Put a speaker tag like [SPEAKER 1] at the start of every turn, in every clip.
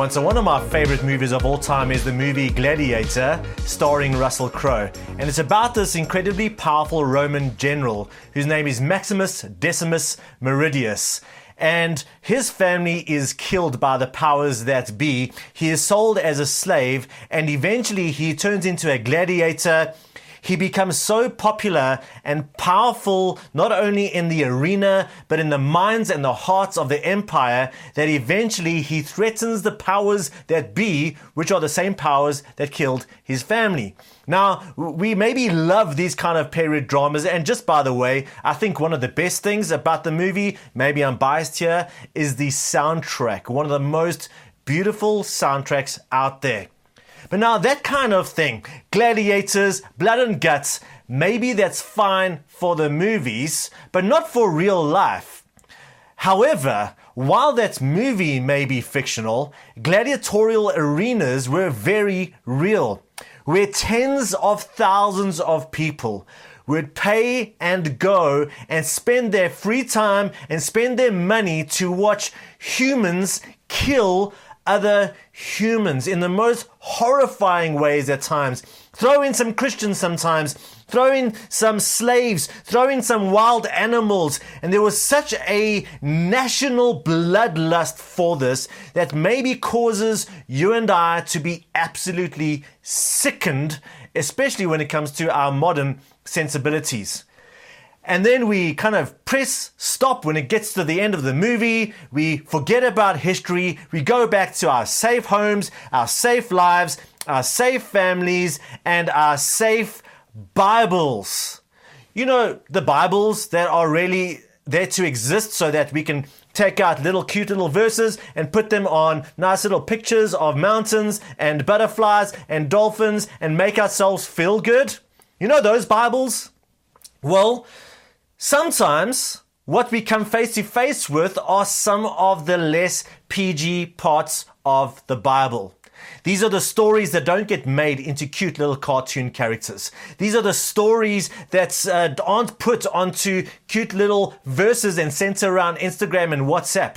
[SPEAKER 1] everyone. So, one of my favorite movies of all time is the movie Gladiator, starring Russell Crowe. And it's about this incredibly powerful Roman general whose name is Maximus Decimus Meridius. And his family is killed by the powers that be. He is sold as a slave, and eventually he turns into a gladiator he becomes so popular and powerful, not only in the arena, but in the minds and the hearts of the empire, that eventually he threatens the powers that be, which are the same powers that killed his family. Now, we maybe love these kind of period dramas, and just by the way, I think one of the best things about the movie, maybe I'm biased here, is the soundtrack. One of the most beautiful soundtracks out there. But now that kind of thing, gladiators, blood and guts, maybe that's fine for the movies, but not for real life. However, while that movie may be fictional, gladiatorial arenas were very real, where tens of thousands of people would pay and go and spend their free time and spend their money to watch humans kill other humans in the most horrifying ways at times. Throw in some Christians sometimes, throw in some slaves, throw in some wild animals. And there was such a national bloodlust for this that maybe causes you and I to be absolutely sickened, especially when it comes to our modern sensibilities and then we kind of press stop when it gets to the end of the movie. We forget about history. We go back to our safe homes, our safe lives, our safe families, and our safe Bibles. You know, the Bibles that are really there to exist so that we can take out little cute little verses and put them on nice little pictures of mountains and butterflies and dolphins and make ourselves feel good. You know those Bibles? Well, Sometimes what we come face to face with are some of the less PG parts of the Bible. These are the stories that don't get made into cute little cartoon characters. These are the stories that uh, aren't put onto cute little verses and sent around Instagram and WhatsApp.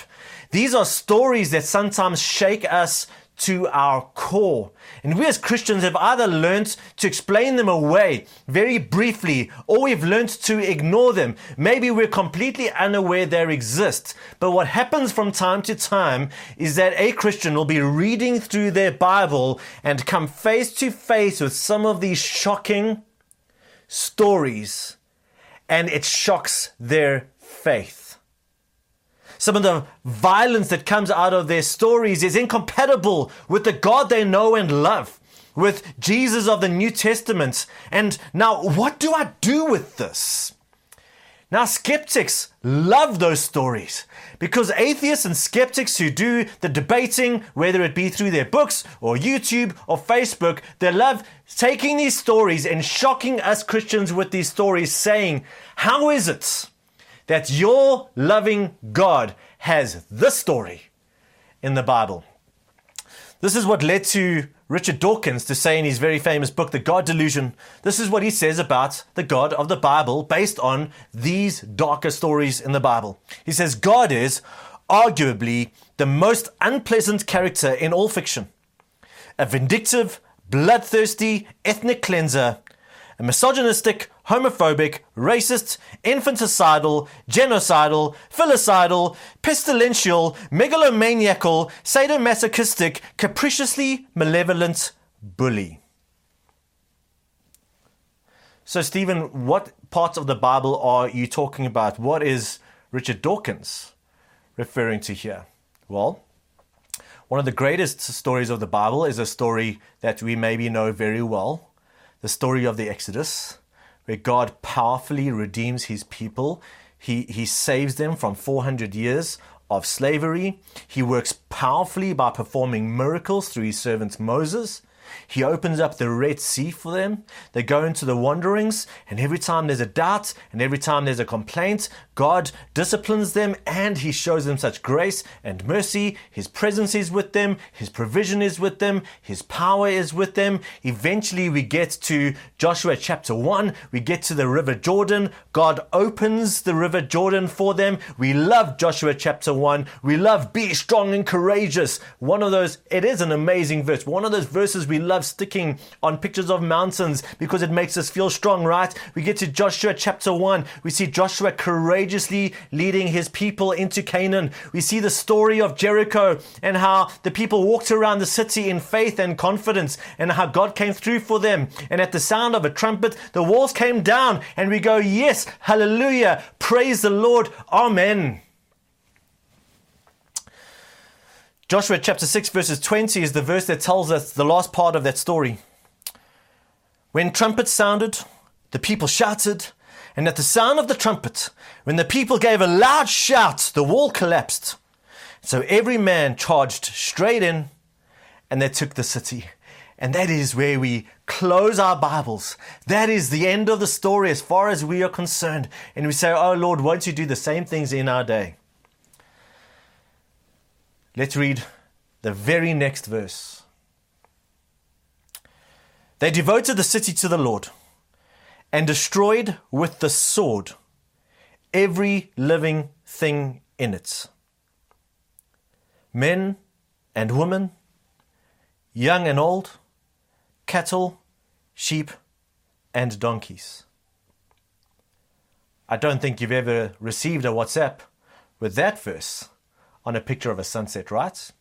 [SPEAKER 1] These are stories that sometimes shake us to our core. And we as Christians have either learned to explain them away very briefly or we've learned to ignore them. Maybe we're completely unaware they exist. But what happens from time to time is that a Christian will be reading through their Bible and come face to face with some of these shocking stories and it shocks their faith some of the violence that comes out of their stories is incompatible with the God they know and love, with Jesus of the New Testament. And now, what do I do with this? Now, skeptics love those stories because atheists and skeptics who do the debating, whether it be through their books or YouTube or Facebook, they love taking these stories and shocking us Christians with these stories, saying, How is it that your loving God has this story in the Bible. This is what led to Richard Dawkins to say in his very famous book, The God Delusion, this is what he says about the God of the Bible based on these darker stories in the Bible. He says, God is arguably the most unpleasant character in all fiction. A vindictive, bloodthirsty ethnic cleanser a misogynistic, homophobic, racist, infanticidal, genocidal, filicidal, pestilential, megalomaniacal, sadomasochistic, capriciously malevolent bully. So, Stephen, what parts of the Bible are you talking about? What is Richard Dawkins referring to here? Well, one of the greatest stories of the Bible is a story that we maybe know very well the story of the Exodus, where God powerfully redeems his people. He, he saves them from 400 years of slavery. He works powerfully by performing miracles through his servant Moses. He opens up the Red Sea for them. They go into the wanderings, and every time there's a doubt and every time there's a complaint, God disciplines them and He shows them such grace and mercy. His presence is with them, His provision is with them, His power is with them. Eventually, we get to Joshua chapter 1, we get to the River Jordan. God opens the River Jordan for them. We love Joshua chapter 1. We love be strong and courageous. One of those, it is an amazing verse. One of those verses we love sticking on pictures of mountains because it makes us feel strong, right? We get to Joshua chapter 1. We see Joshua courageously leading his people into Canaan. We see the story of Jericho and how the people walked around the city in faith and confidence and how God came through for them. And at the sound of a trumpet, the walls came down and we go, Yes, hallelujah, praise the Lord, amen. Joshua chapter 6, verses 20 is the verse that tells us the last part of that story. When trumpets sounded, the people shouted, and at the sound of the trumpet, when the people gave a loud shout, the wall collapsed. So every man charged straight in, and they took the city. And that is where we close our Bibles. That is the end of the story as far as we are concerned. And we say, Oh Lord, won't you do the same things in our day? Let's read the very next verse. They devoted the city to the Lord and destroyed with the sword every living thing in it men and women, young and old, cattle, sheep, and donkeys. I don't think you've ever received a WhatsApp with that verse on a picture of a sunset, right?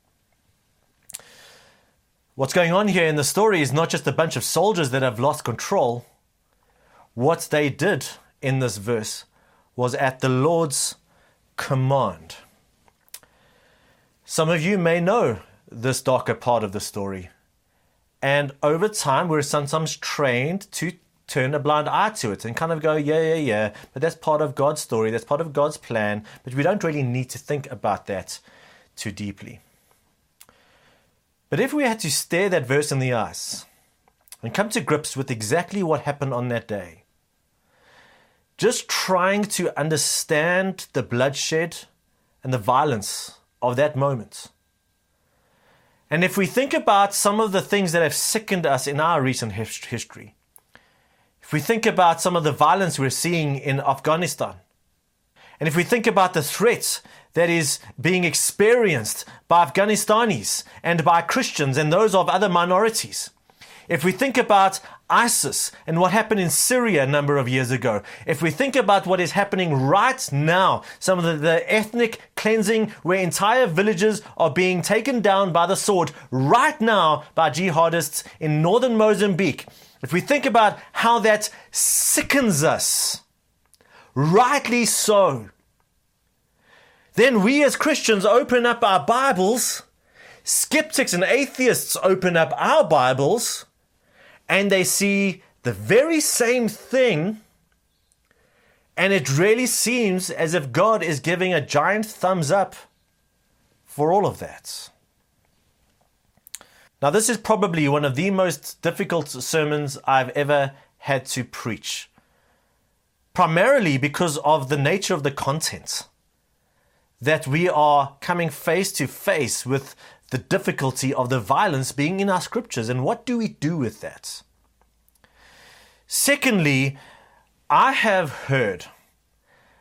[SPEAKER 1] What's going on here in the story is not just a bunch of soldiers that have lost control. What they did in this verse was at the Lord's command. Some of you may know this darker part of the story. And over time, we're sometimes trained to turn a blind eye to it and kind of go, yeah, yeah, yeah, but that's part of God's story, that's part of God's plan, but we don't really need to think about that too deeply. But if we had to stare that verse in the eyes and come to grips with exactly what happened on that day, just trying to understand the bloodshed and the violence of that moment. And if we think about some of the things that have sickened us in our recent history, if we think about some of the violence we're seeing in Afghanistan, and if we think about the threat that is being experienced by Afghanistanis and by Christians and those of other minorities, if we think about ISIS and what happened in Syria a number of years ago, if we think about what is happening right now, some of the, the, ethnic cleansing where entire villages are being taken down by the sword right now by jihadists in northern Mozambique, if we think about how that sickens us, rightly so, then we as Christians open up our Bibles, skeptics and atheists open up our Bibles, and they see the very same thing. And it really seems as if God is giving a giant thumbs up for all of that. Now, this is probably one of the most difficult sermons I've ever had to preach, primarily because of the nature of the content. That we are coming face to face with the difficulty of the violence being in our scriptures, and what do we do with that? Secondly, I have heard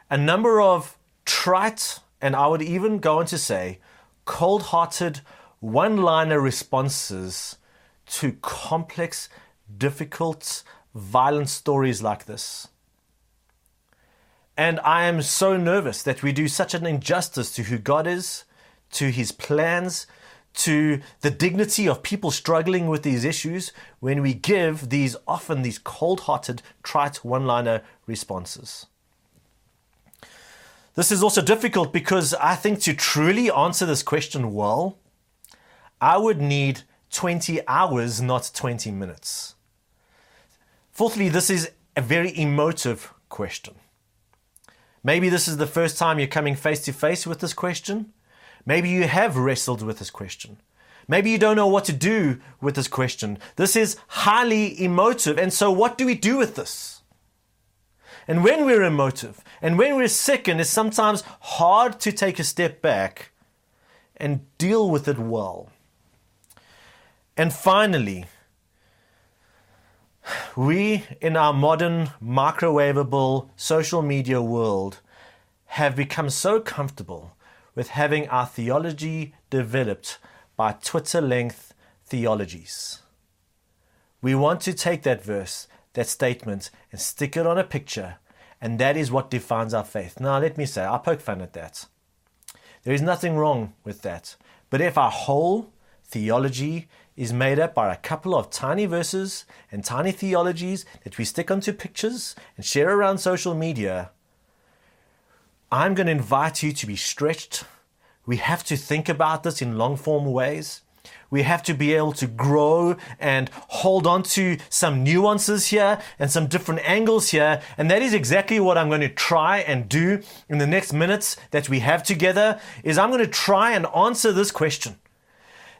[SPEAKER 1] a number of trite, and I would even go on to say, cold hearted one liner responses to complex, difficult, violent stories like this. And I am so nervous that we do such an injustice to who God is, to his plans, to the dignity of people struggling with these issues when we give these often these cold hearted, trite one liner responses. This is also difficult because I think to truly answer this question well, I would need 20 hours, not 20 minutes. Fourthly, this is a very emotive question. Maybe this is the first time you're coming face to face with this question. Maybe you have wrestled with this question. Maybe you don't know what to do with this question. This is highly emotive. And so, what do we do with this? And when we're emotive and when we're sickened, it's sometimes hard to take a step back and deal with it well. And finally, we in our modern microwavable social media world have become so comfortable with having our theology developed by Twitter length theologies. We want to take that verse, that statement, and stick it on a picture, and that is what defines our faith. Now, let me say, I poke fun at that. There is nothing wrong with that. But if our whole theology is made up by a couple of tiny verses and tiny theologies that we stick onto pictures and share around social media, I'm going to invite you to be stretched. We have to think about this in long form ways. We have to be able to grow and hold on to some nuances here and some different angles here. And that is exactly what I'm going to try and do in the next minutes that we have together is I'm going to try and answer this question.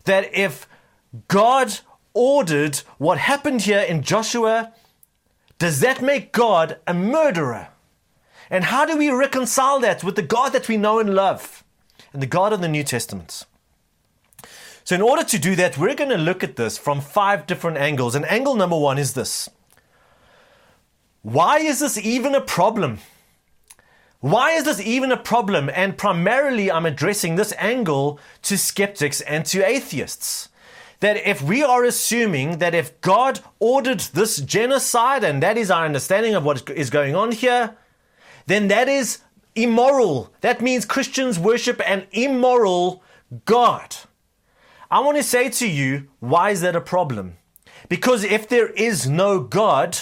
[SPEAKER 1] That if God ordered what happened here in Joshua, does that make God a murderer? And how do we reconcile that with the God that we know and love and the God of the New Testament? So, in order to do that, we're going to look at this from five different angles. And angle number one is this Why is this even a problem? Why is this even a problem? And primarily, I'm addressing this angle to skeptics and to atheists. That if we are assuming that if God ordered this genocide, and that is our understanding of what is going on here, then that is immoral. That means Christians worship an immoral God. I want to say to you, why is that a problem? Because if there is no God,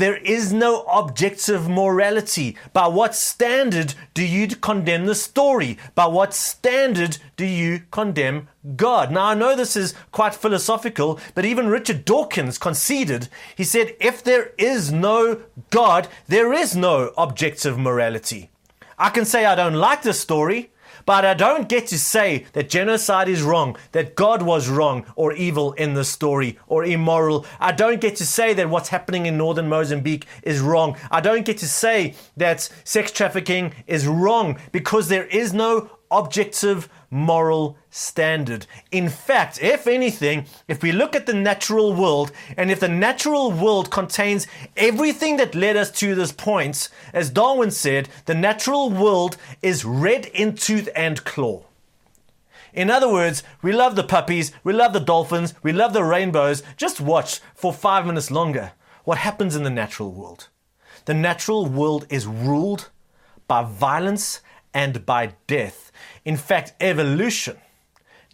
[SPEAKER 1] there is no objective morality. By what standard do you condemn the story? By what standard do you condemn God? Now, I know this is quite philosophical, but even Richard Dawkins conceded. He said, if there is no God, there is no objective morality. I can say I don't like the story, but I don't get to say that genocide is wrong, that God was wrong or evil in the story or immoral. I don't get to say that what's happening in northern Mozambique is wrong. I don't get to say that sex trafficking is wrong because there is no objective moral standard. In fact, if anything, if we look at the natural world, and if the natural world contains everything that led us to this point, as Darwin said, the natural world is red in tooth and claw. In other words, we love the puppies, we love the dolphins, we love the rainbows. Just watch for five minutes longer what happens in the natural world. The natural world is ruled by violence and by death. In fact, evolution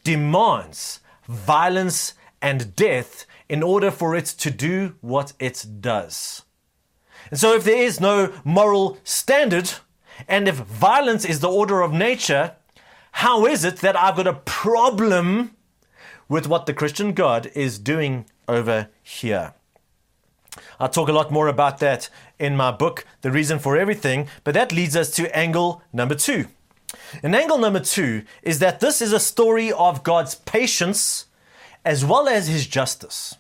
[SPEAKER 1] demands violence and death in order for it to do what it does. And so, if there is no moral standard, and if violence is the order of nature, how is it that I've got a problem with what the Christian God is doing over here? I'll talk a lot more about that in my book, The Reason for Everything, but that leads us to angle number two. And angle number two is that this is a story of God's patience as well as his justice.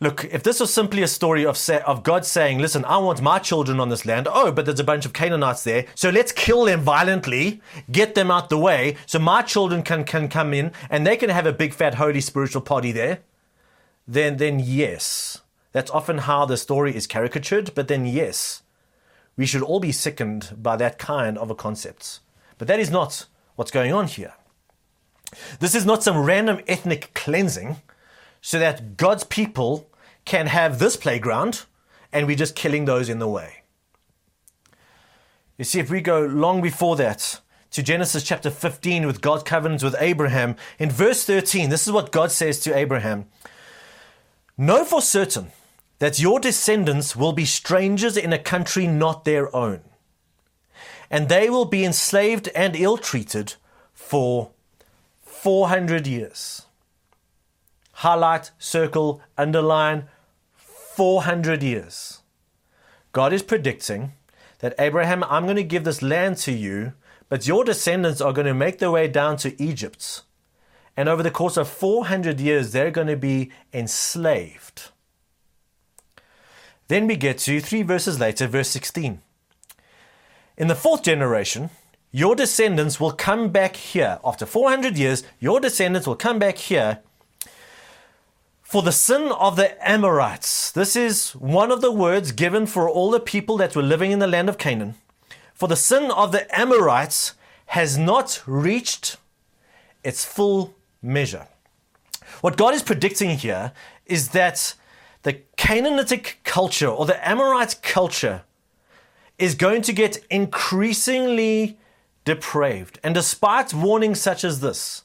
[SPEAKER 1] Look, if this was simply a story of, of God saying, Listen, I want my children on this land. Oh, but there's a bunch of Canaanites there. So let's kill them violently, get them out the way, so my children can, can come in and they can have a big, fat, holy spiritual party there. Then, then yes. That's often how the story is caricatured, but then yes, we should all be sickened by that kind of a concept. But that is not what's going on here. This is not some random ethnic cleansing so that God's people can have this playground and we're just killing those in the way. You see, if we go long before that to Genesis chapter 15 with God's covenant with Abraham, in verse 13, this is what God says to Abraham Know for certain that your descendants will be strangers in a country not their own, and they will be enslaved and ill treated for 400 years. Highlight, circle, underline 400 years. God is predicting that Abraham, I'm going to give this land to you, but your descendants are going to make their way down to Egypt. And over the course of 400 years, they're going to be enslaved. Then we get to three verses later, verse 16. In the fourth generation, your descendants will come back here. After 400 years, your descendants will come back here for the sin of the Amorites. This is one of the words given for all the people that were living in the land of Canaan. For the sin of the Amorites has not reached its full measure. What God is predicting here is that the Canaanitic culture or the Amorite culture is going to get increasingly depraved. And despite warnings such as this,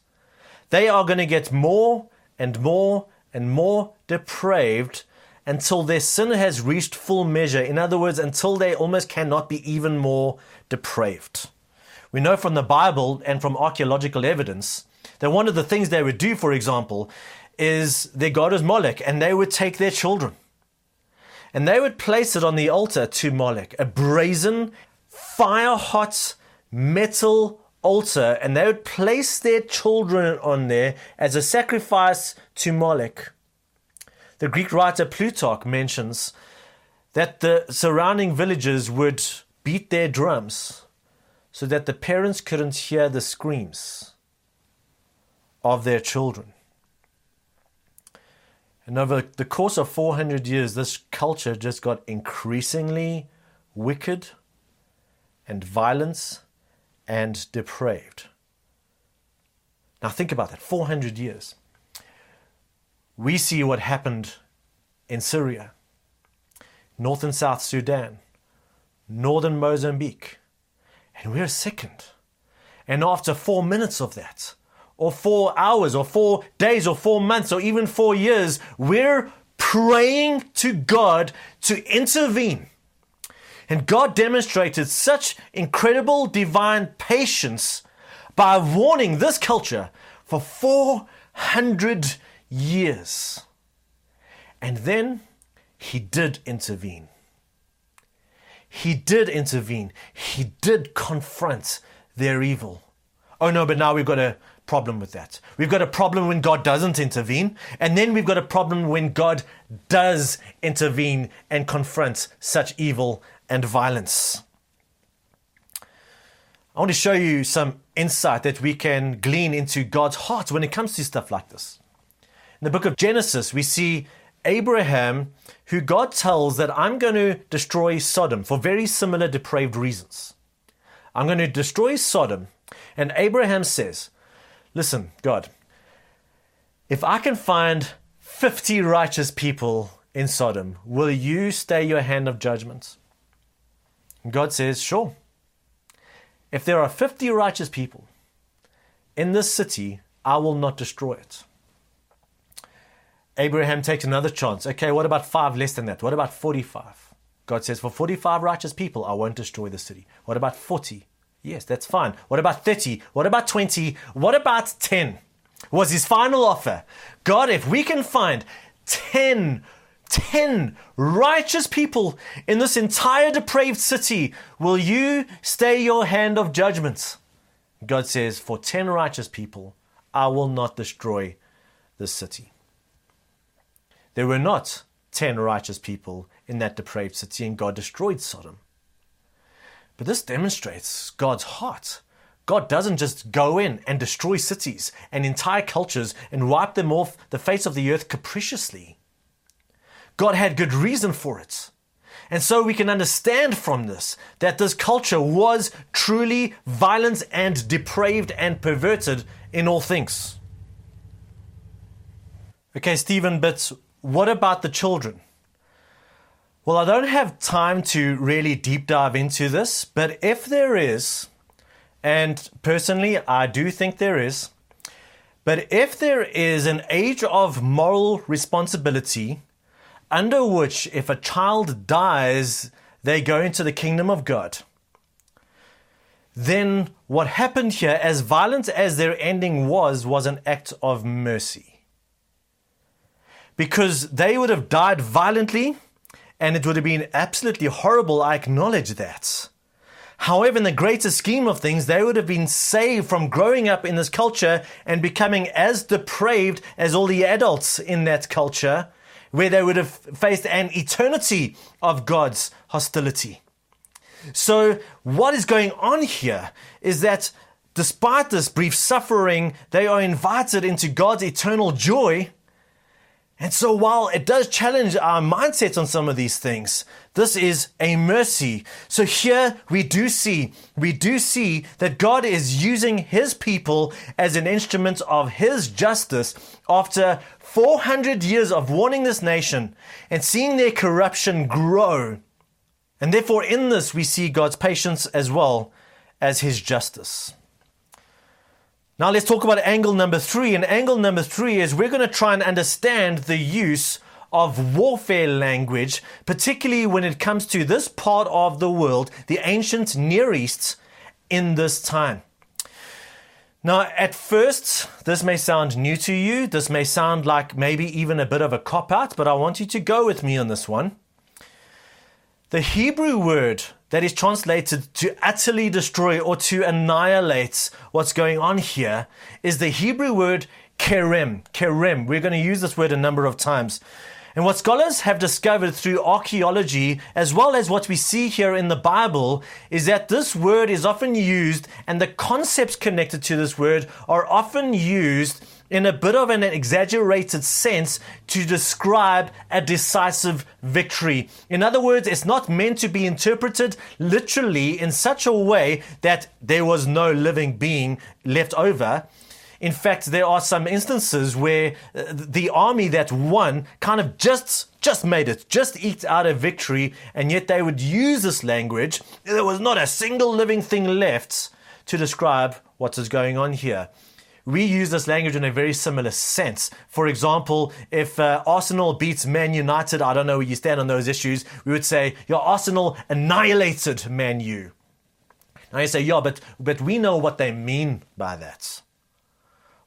[SPEAKER 1] they are going to get more and more and more depraved until their sin has reached full measure. In other words, until they almost cannot be even more depraved. We know from the Bible and from archaeological evidence that one of the things they would do, for example, is their god is Moloch, and they would take their children and they would place it on the altar to Moloch, a brazen, fire hot metal altar, and they would place their children on there as a sacrifice to Moloch. The Greek writer Plutarch mentions that the surrounding villages would beat their drums so that the parents couldn't hear the screams of their children. And over the course of 400 years, this culture just got increasingly wicked and violent and depraved. Now, think about that 400 years. We see what happened in Syria, North and South Sudan, Northern Mozambique, and we're second. And after four minutes of that, or four hours or four days or four months or even four years, we're praying to God to intervene. And God demonstrated such incredible divine patience by warning this culture for 400 years. And then he did intervene. He did intervene. He did confront their evil. Oh no, but now we've got to problem with that. We've got a problem when God doesn't intervene, and then we've got a problem when God does intervene and confronts such evil and violence. I want to show you some insight that we can glean into God's heart when it comes to stuff like this. In the book of Genesis, we see Abraham, who God tells that I'm going to destroy Sodom for very similar depraved reasons. I'm going to destroy Sodom. And Abraham says, Listen, God, if I can find 50 righteous people in Sodom, will you stay your hand of judgment? And God says, Sure. If there are 50 righteous people in this city, I will not destroy it. Abraham takes another chance. Okay, what about five less than that? What about 45? God says, For 45 righteous people, I won't destroy the city. What about 40? Yes, that's fine. What about 30? What about 20? What about 10? Was his final offer. God, if we can find 10, 10 righteous people in this entire depraved city, will you stay your hand of judgment? God says, For 10 righteous people, I will not destroy this city. There were not 10 righteous people in that depraved city, and God destroyed Sodom. But this demonstrates God's heart. God doesn't just go in and destroy cities and entire cultures and wipe them off the face of the earth capriciously. God had good reason for it. And so we can understand from this that this culture was truly violent and depraved and perverted in all things. Okay, Stephen, but what about the children? Well, I don't have time to really deep dive into this, but if there is, and personally I do think there is, but if there is an age of moral responsibility under which if a child dies, they go into the kingdom of God, then what happened here, as violent as their ending was, was an act of mercy. Because they would have died violently and it would have been absolutely horrible, I acknowledge that. However, in the greater scheme of things, they would have been saved from growing up in this culture and becoming as depraved as all the adults in that culture, where they would have faced an eternity of God's hostility. So, what is going on here is that despite this brief suffering, they are invited into God's eternal joy and so while it does challenge our mindsets on some of these things, this is a mercy. So here we do see, we do see that God is using his people as an instrument of his justice after 400 years of warning this nation and seeing their corruption grow. And therefore in this we see God's patience as well as his justice. Now let's talk about angle number three. And angle number three is we're going to try and understand the use of warfare language, particularly when it comes to this part of the world, the ancient Near East, in this time. Now, at first, this may sound new to you. This may sound like maybe even a bit of a cop out, but I want you to go with me on this one. The Hebrew word that is translated to utterly destroy or to annihilate what's going on here is the Hebrew word kerem. Kerem. We're going to use this word a number of times. And what scholars have discovered through archaeology, as well as what we see here in the Bible, is that this word is often used and the concepts connected to this word are often used in a bit of an exaggerated sense to describe a decisive victory. In other words, it's not meant to be interpreted literally in such a way that there was no living being left over. In fact, there are some instances where uh, the army that won kind of just just made it, just eked out a victory, and yet they would use this language. There was not a single living thing left to describe what is going on here we use this language in a very similar sense. For example, if uh, Arsenal beats Man United, I don't know where you stand on those issues, we would say, your Arsenal annihilated Man U. Now you say, yeah, but, but we know what they mean by that.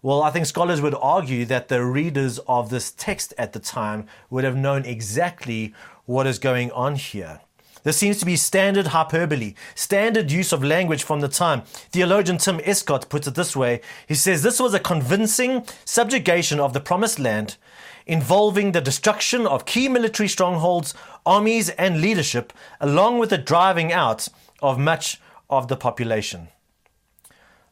[SPEAKER 1] Well, I think scholars would argue that the readers of this text at the time would have known exactly what is going on here. This seems to be standard hyperbole, standard use of language from the time. Theologian Tim Escott puts it this way He says this was a convincing subjugation of the promised land involving the destruction of key military strongholds, armies, and leadership, along with the driving out of much of the population.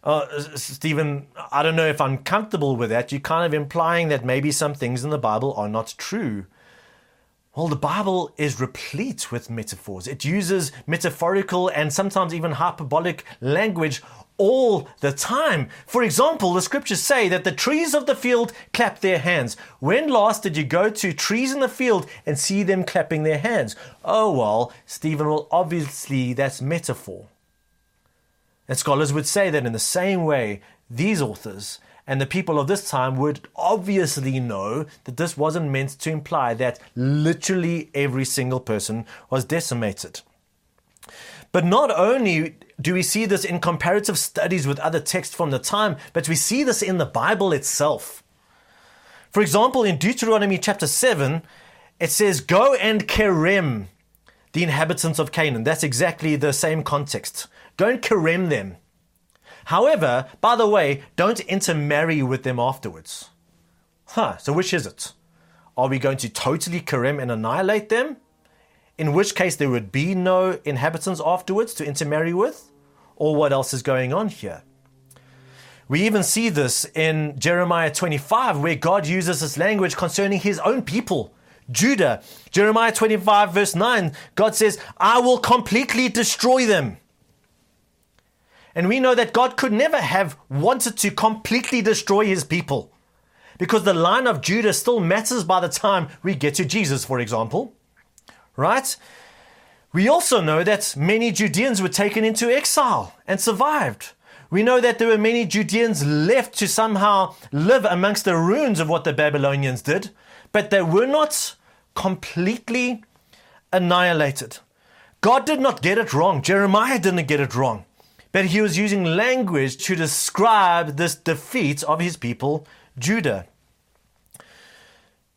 [SPEAKER 1] Uh, Stephen, I don't know if I'm comfortable with that. You're kind of implying that maybe some things in the Bible are not true. Well, the Bible is replete with metaphors. It uses metaphorical and sometimes even hyperbolic language all the time. For example, the scriptures say that the trees of the field clap their hands. When last did you go to trees in the field and see them clapping their hands? Oh, well, Stephen, well, obviously that's metaphor. And scholars would say that in the same way, these authors and the people of this time would obviously know that this wasn't meant to imply that literally every single person was decimated. But not only do we see this in comparative studies with other texts from the time, but we see this in the Bible itself. For example, in Deuteronomy chapter 7, it says, Go and kerem the inhabitants of Canaan. That's exactly the same context. Go and kerem them. However, by the way, don't intermarry with them afterwards. Huh, so which is it? Are we going to totally Kerem and annihilate them? In which case there would be no inhabitants afterwards to intermarry with? Or what else is going on here? We even see this in Jeremiah 25, where God uses this language concerning his own people, Judah. Jeremiah 25, verse 9, God says, I will completely destroy them. And we know that God could never have wanted to completely destroy his people because the line of Judah still matters by the time we get to Jesus, for example. Right? We also know that many Judeans were taken into exile and survived. We know that there were many Judeans left to somehow live amongst the ruins of what the Babylonians did, but they were not completely annihilated. God did not get it wrong. Jeremiah didn't get it wrong. But he was using language to describe this defeat of his people, Judah.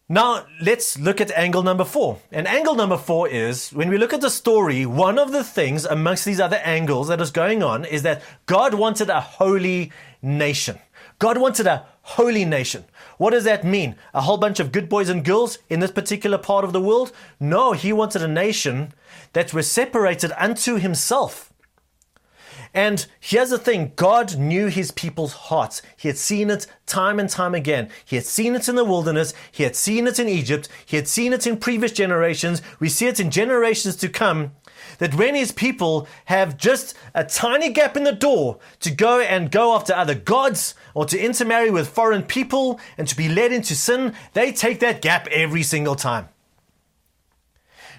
[SPEAKER 1] Now, let's look at angle number four. And angle number four is when we look at the story, one of the things amongst these other angles that is going on is that God wanted a holy nation. God wanted a holy nation. What does that mean? A whole bunch of good boys and girls in this particular part of the world? No, he wanted a nation that was separated unto himself. And here's the thing God knew his people's hearts. He had seen it time and time again. He had seen it in the wilderness. He had seen it in Egypt. He had seen it in previous generations. We see it in generations to come that when his people have just a tiny gap in the door to go and go after other gods or to intermarry with foreign people and to be led into sin, they take that gap every single time.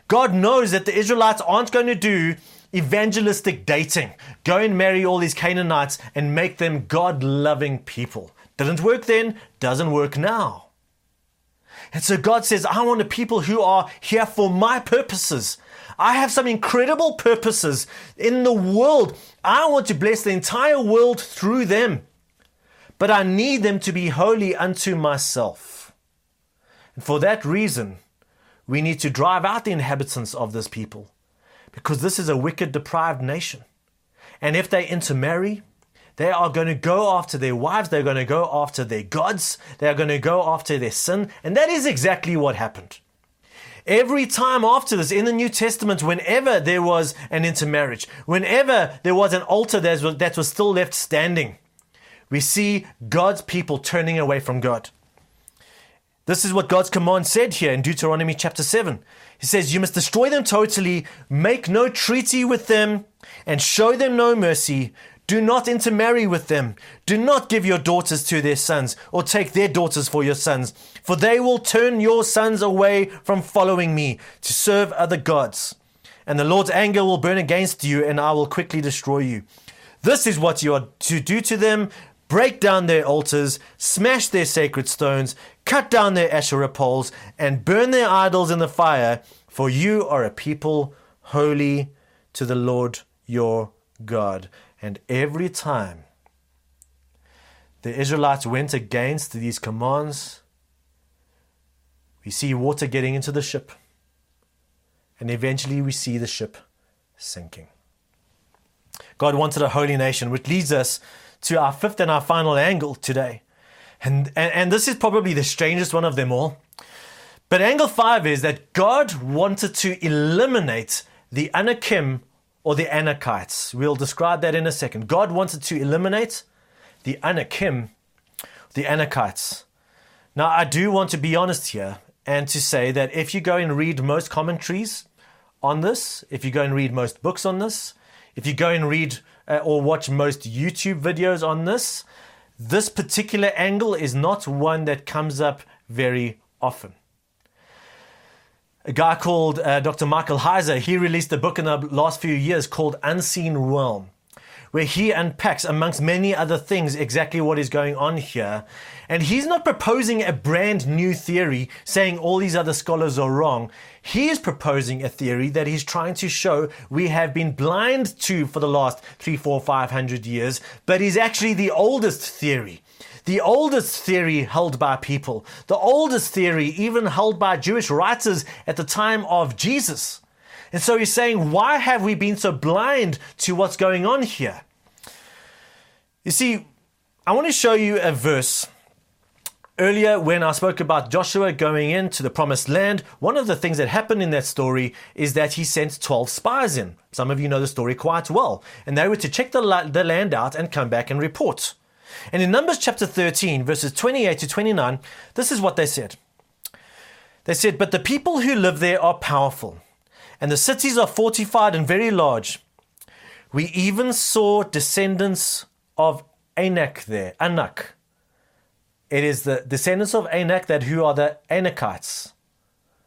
[SPEAKER 1] God knows that the Israelites aren't going to do evangelistic dating, go and marry all these Canaanites and make them God loving people. Didn't work then, doesn't work now. And so God says, I want a people who are here for my purposes. I have some incredible purposes in the world. I want to bless the entire world through them. But I need them to be holy unto myself. And for that reason, we need to drive out the inhabitants of this people because this is a wicked, deprived nation. And if they intermarry, they are going to go after their wives, they're going to go after their gods, they're going to go after their sin. And that is exactly what happened. Every time after this in the New Testament, whenever there was an intermarriage, whenever there was an altar that was, that was still left standing, we see God's people turning away from God. This is what God's command said here in Deuteronomy chapter 7. He says, You must destroy them totally, make no treaty with them, and show them no mercy. Do not intermarry with them. Do not give your daughters to their sons, or take their daughters for your sons, for they will turn your sons away from following me to serve other gods. And the Lord's anger will burn against you, and I will quickly destroy you. This is what you are to do to them break down their altars, smash their sacred stones, cut down their Asherah poles, and burn their idols in the fire, for you are a people holy to the Lord your God. And every time the Israelites went against these commands, we see water getting into the ship, and eventually we see the ship sinking. God wanted a holy nation, which leads us to our fifth and our final angle today. And, and, and this is probably the strangest one of them all. But angle five is that God wanted to eliminate the Anakim or the Anakites. We'll describe that in a second. God wanted to eliminate the Anakim, the Anakites. Now, I do want to be honest here and to say that if you go and read most commentaries on this, if you go and read most books on this, if you go and read uh, or watch most YouTube videos on this, this particular angle is not one that comes up very often. A guy called uh, Dr. Michael Heiser, he released a book in the last few years called Unseen Realm where he unpacks, amongst many other things, exactly what is going on here. And he's not proposing a brand new theory saying all these other scholars are wrong. He is proposing a theory that he's trying to show we have been blind to for the last three, four, five hundred years, but is actually the oldest theory. The oldest theory held by people, the oldest theory even held by Jewish writers at the time of Jesus. And so he's saying, why have we been so blind to what's going on here? You see, I want to show you a verse. Earlier, when I spoke about Joshua going into the promised land, one of the things that happened in that story is that he sent 12 spies in. Some of you know the story quite well. And they were to check the, the land out and come back and report. And in Numbers chapter 13, verses 28 to 29, this is what they said. They said, But the people who live there are powerful and the cities are fortified and very large. We even saw descendants of Anak there, Anak. It is the descendants of Anak that who are the Anakites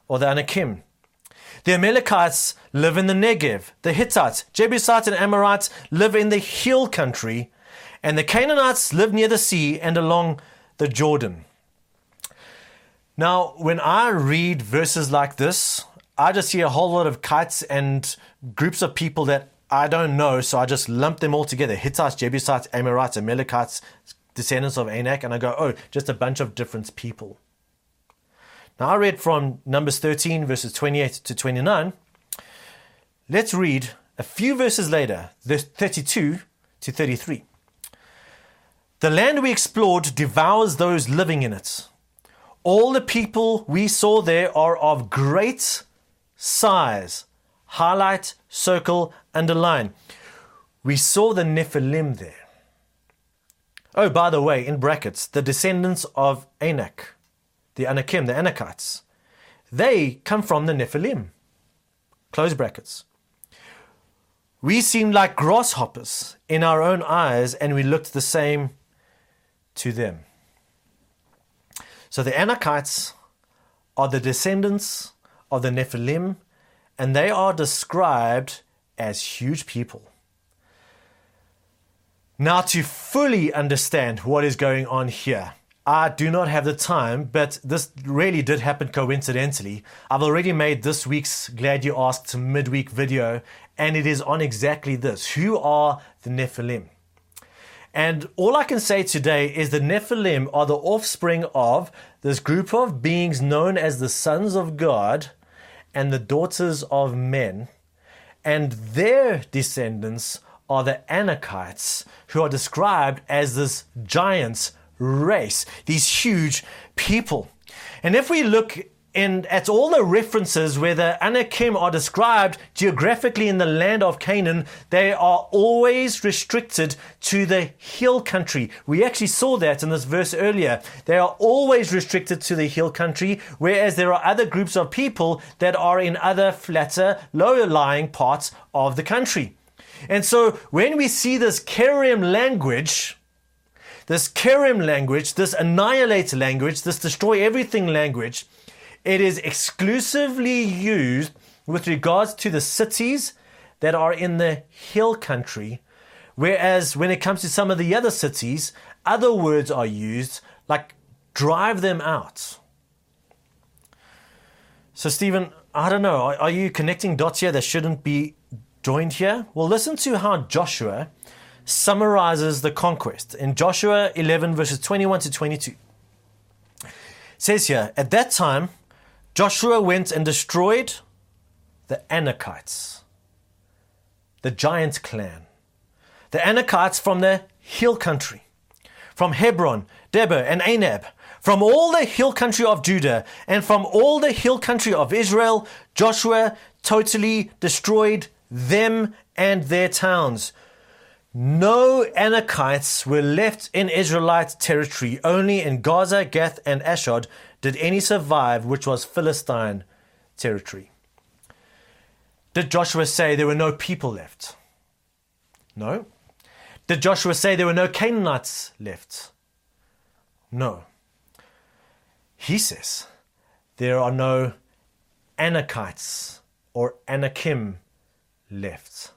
[SPEAKER 1] or the Anakim. The Amalekites live in the Negev. The Hittites, Jebusites, and Amorites live in the hill country. And the Canaanites live near the sea and along the Jordan. Now, when I read verses like this, I just see a whole lot of kites and groups of people that I don't know, so I just lump them all together Hittites, Jebusites, Amorites, Amalekites, descendants of Anak, and I go, oh, just a bunch of different people. Now, I read from Numbers 13, verses 28 to 29. Let's read a few verses later, verse 32 to 33. The land we explored devours those living in it. All the people we saw there are of great size. Highlight, circle, underline. We saw the Nephilim there. Oh, by the way, in brackets, the descendants of Anak the Anakim, the Anakites, they come from the Nephilim. Close brackets. We seemed like grasshoppers in our own eyes, and we looked the same to them. So the Anakites are the descendants of the Nephilim, and they are described as huge people. Now, to fully understand what is going on here, I do not have the time, but this really did happen coincidentally. I've already made this week's Glad You Asked midweek video, and it is on exactly this Who are the Nephilim? And all I can say today is the Nephilim are the offspring of this group of beings known as the sons of God and the daughters of men. And their descendants are the Anakites, who are described as this giants race, these huge people. And if we look in, at all the references where the Anakim are described geographically in the land of Canaan, they are always restricted to the hill country. We actually saw that in this verse earlier. They are always restricted to the hill country, whereas there are other groups of people that are in other flatter, lower lying parts of the country. And so when we see this cherem language, this cherem language, this annihilate language, this destroy everything language, it is exclusively used with regards to the cities that are in the hill country. Whereas when it comes to some of the other cities, other words are used like drive them out. So, Stephen, I don't know, are, are you connecting dots here that shouldn't be joined here? Well, listen to how Joshua summarizes the conquest in Joshua 11, verses 21 to 22. It says here, At that time, Joshua went and destroyed the Anakites, the giant clan, the Anakites from the hill country, from Hebron, Debir, and Anab, from all the hill country of Judah, and from all the hill country of Israel, Joshua totally destroyed them and their towns. No Anakites were left in Israelite territory. Only in Gaza, Gath, and Ashdod did any survive, which was Philistine territory. Did Joshua say there were no people left? No. Did Joshua say there were no Canaanites left? No. He says there are no Anakites or Anakim left.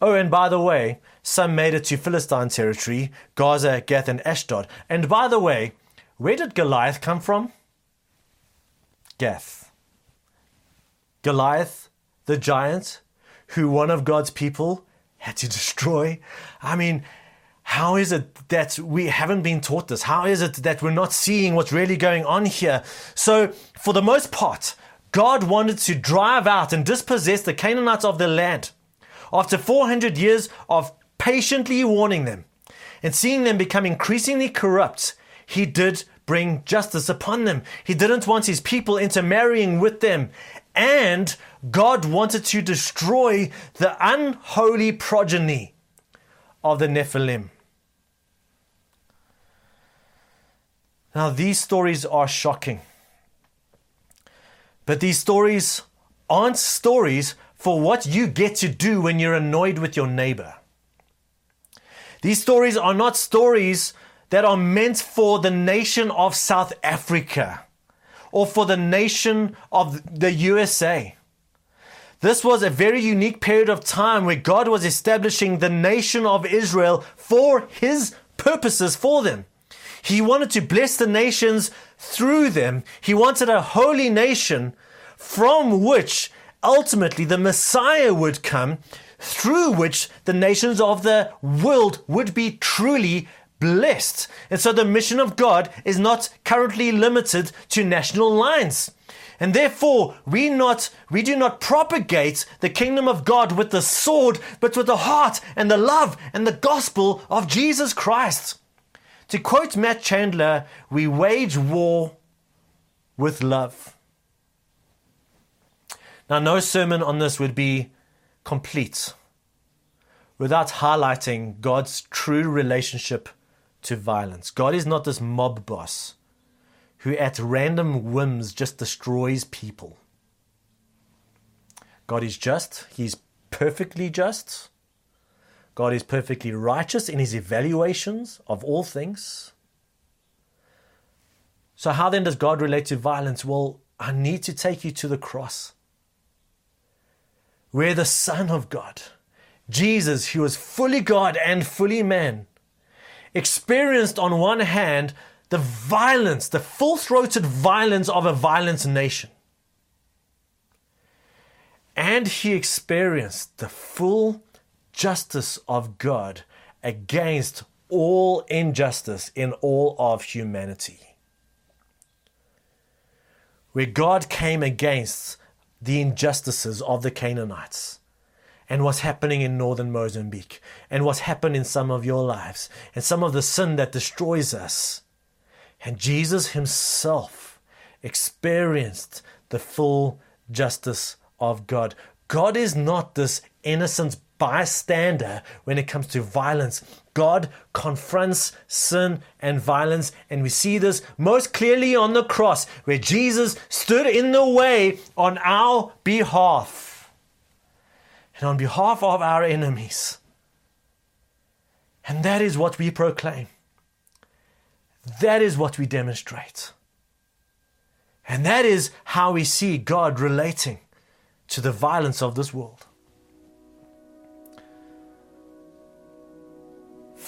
[SPEAKER 1] Oh, and by the way, some made it to Philistine territory, Gaza, Gath, and Ashdod. And by the way, where did Goliath come from? Gath. Goliath, the giant, who one of God's people had to destroy. I mean, how is it that we haven't been taught this? How is it that we're not seeing what's really going on here? So, for the most part, God wanted to drive out and dispossess the Canaanites of the land. After 400 years of patiently warning them and seeing them become increasingly corrupt, he did bring justice upon them. He didn't want his people intermarrying with them. And God wanted to destroy the unholy progeny of the Nephilim. Now, these stories are shocking. But these stories aren't stories for what you get to do when you're annoyed with your neighbor. These stories are not stories that are meant for the nation of South Africa or for the nation of the USA. This was a very unique period of time where God was establishing the nation of Israel for his purposes for them. He wanted to bless the nations through them. He wanted a holy nation from which ultimately the Messiah would come, through which the nations of the world would be truly blessed. And so the mission of God is not currently limited to national lines. And therefore, we not we do not propagate the kingdom of God with the sword, but with the heart and the love and the gospel of Jesus Christ. To quote Matt Chandler, we wage war with love. Now, no sermon on this would be complete without highlighting God's true relationship to violence. God is not this mob boss who, at random whims, just destroys people. God is just, He's perfectly just. God is perfectly righteous in His evaluations of all things. So, how then does God relate to violence? Well, I need to take you to the cross, where the Son of God, Jesus, who was fully God and fully man, experienced on one hand the violence, the full throated violence of a violent nation. And he experienced the full justice of God against all injustice in all of humanity. Where God came against the injustices of the Canaanites and what's happening in northern Mozambique and what's happened in some of your lives and some of the sin that destroys us. And Jesus himself experienced the full justice of God. God is not this innocent bystander when it comes to violence. God confronts sin and violence, and we see this most clearly on the cross, where Jesus stood in the way on our behalf and on behalf of our enemies. And that is what we proclaim. That is what we demonstrate. And that is how we see God relating to the violence of this world.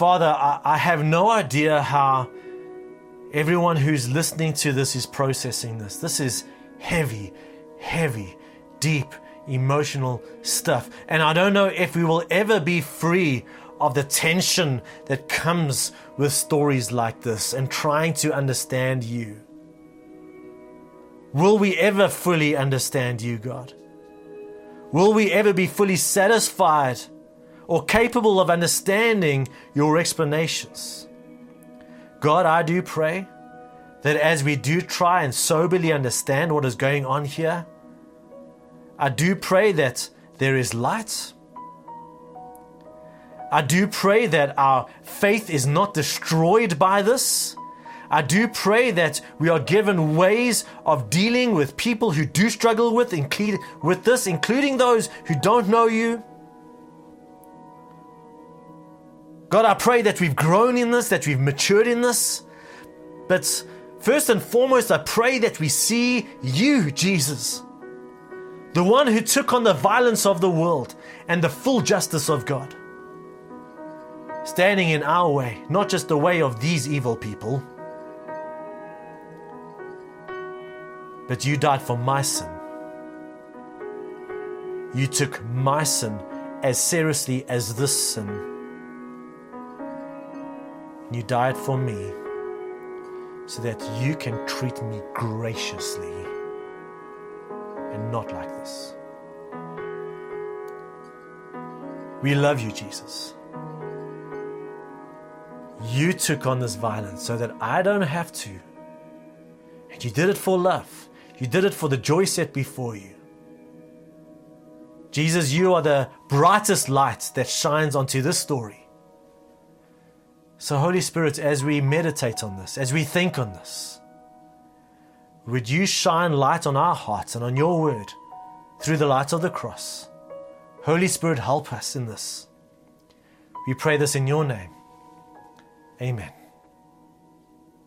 [SPEAKER 1] Father, I, I, have no idea how everyone who's listening to this is processing this. This is heavy, heavy, deep, emotional stuff. And I don't know if we will ever be free of the tension that comes with stories like this and trying to understand you. Will we ever fully understand you, God? Will we ever be fully satisfied or capable of understanding your explanations? God, I do pray that as we do try and soberly understand what is going on here, I do pray that there is light. I do pray that our faith is not destroyed by this. I do pray that we are given ways of dealing with people who do struggle with, include, with this, including those who don't know you. God, I pray that we've grown in this, that we've matured in this. But first and foremost, I pray that we see you, Jesus the one who took on the violence of the world and the full justice of God. Standing in our way, not just the way of these evil people, but you died for my sin. You took my sin as seriously as this sin. You died for me so that you can treat me graciously and not like this. We love you, Jesus. You took on this violence so that I don't have to. And you did it for love. You did it for the joy set before you. Jesus, you are the brightest light that shines onto this story. So, Holy Spirit, as we meditate on this, as we think on this, would you shine light on our hearts and on your word through the light of the cross? Holy Spirit, help us in this. We pray this in your name. Amen.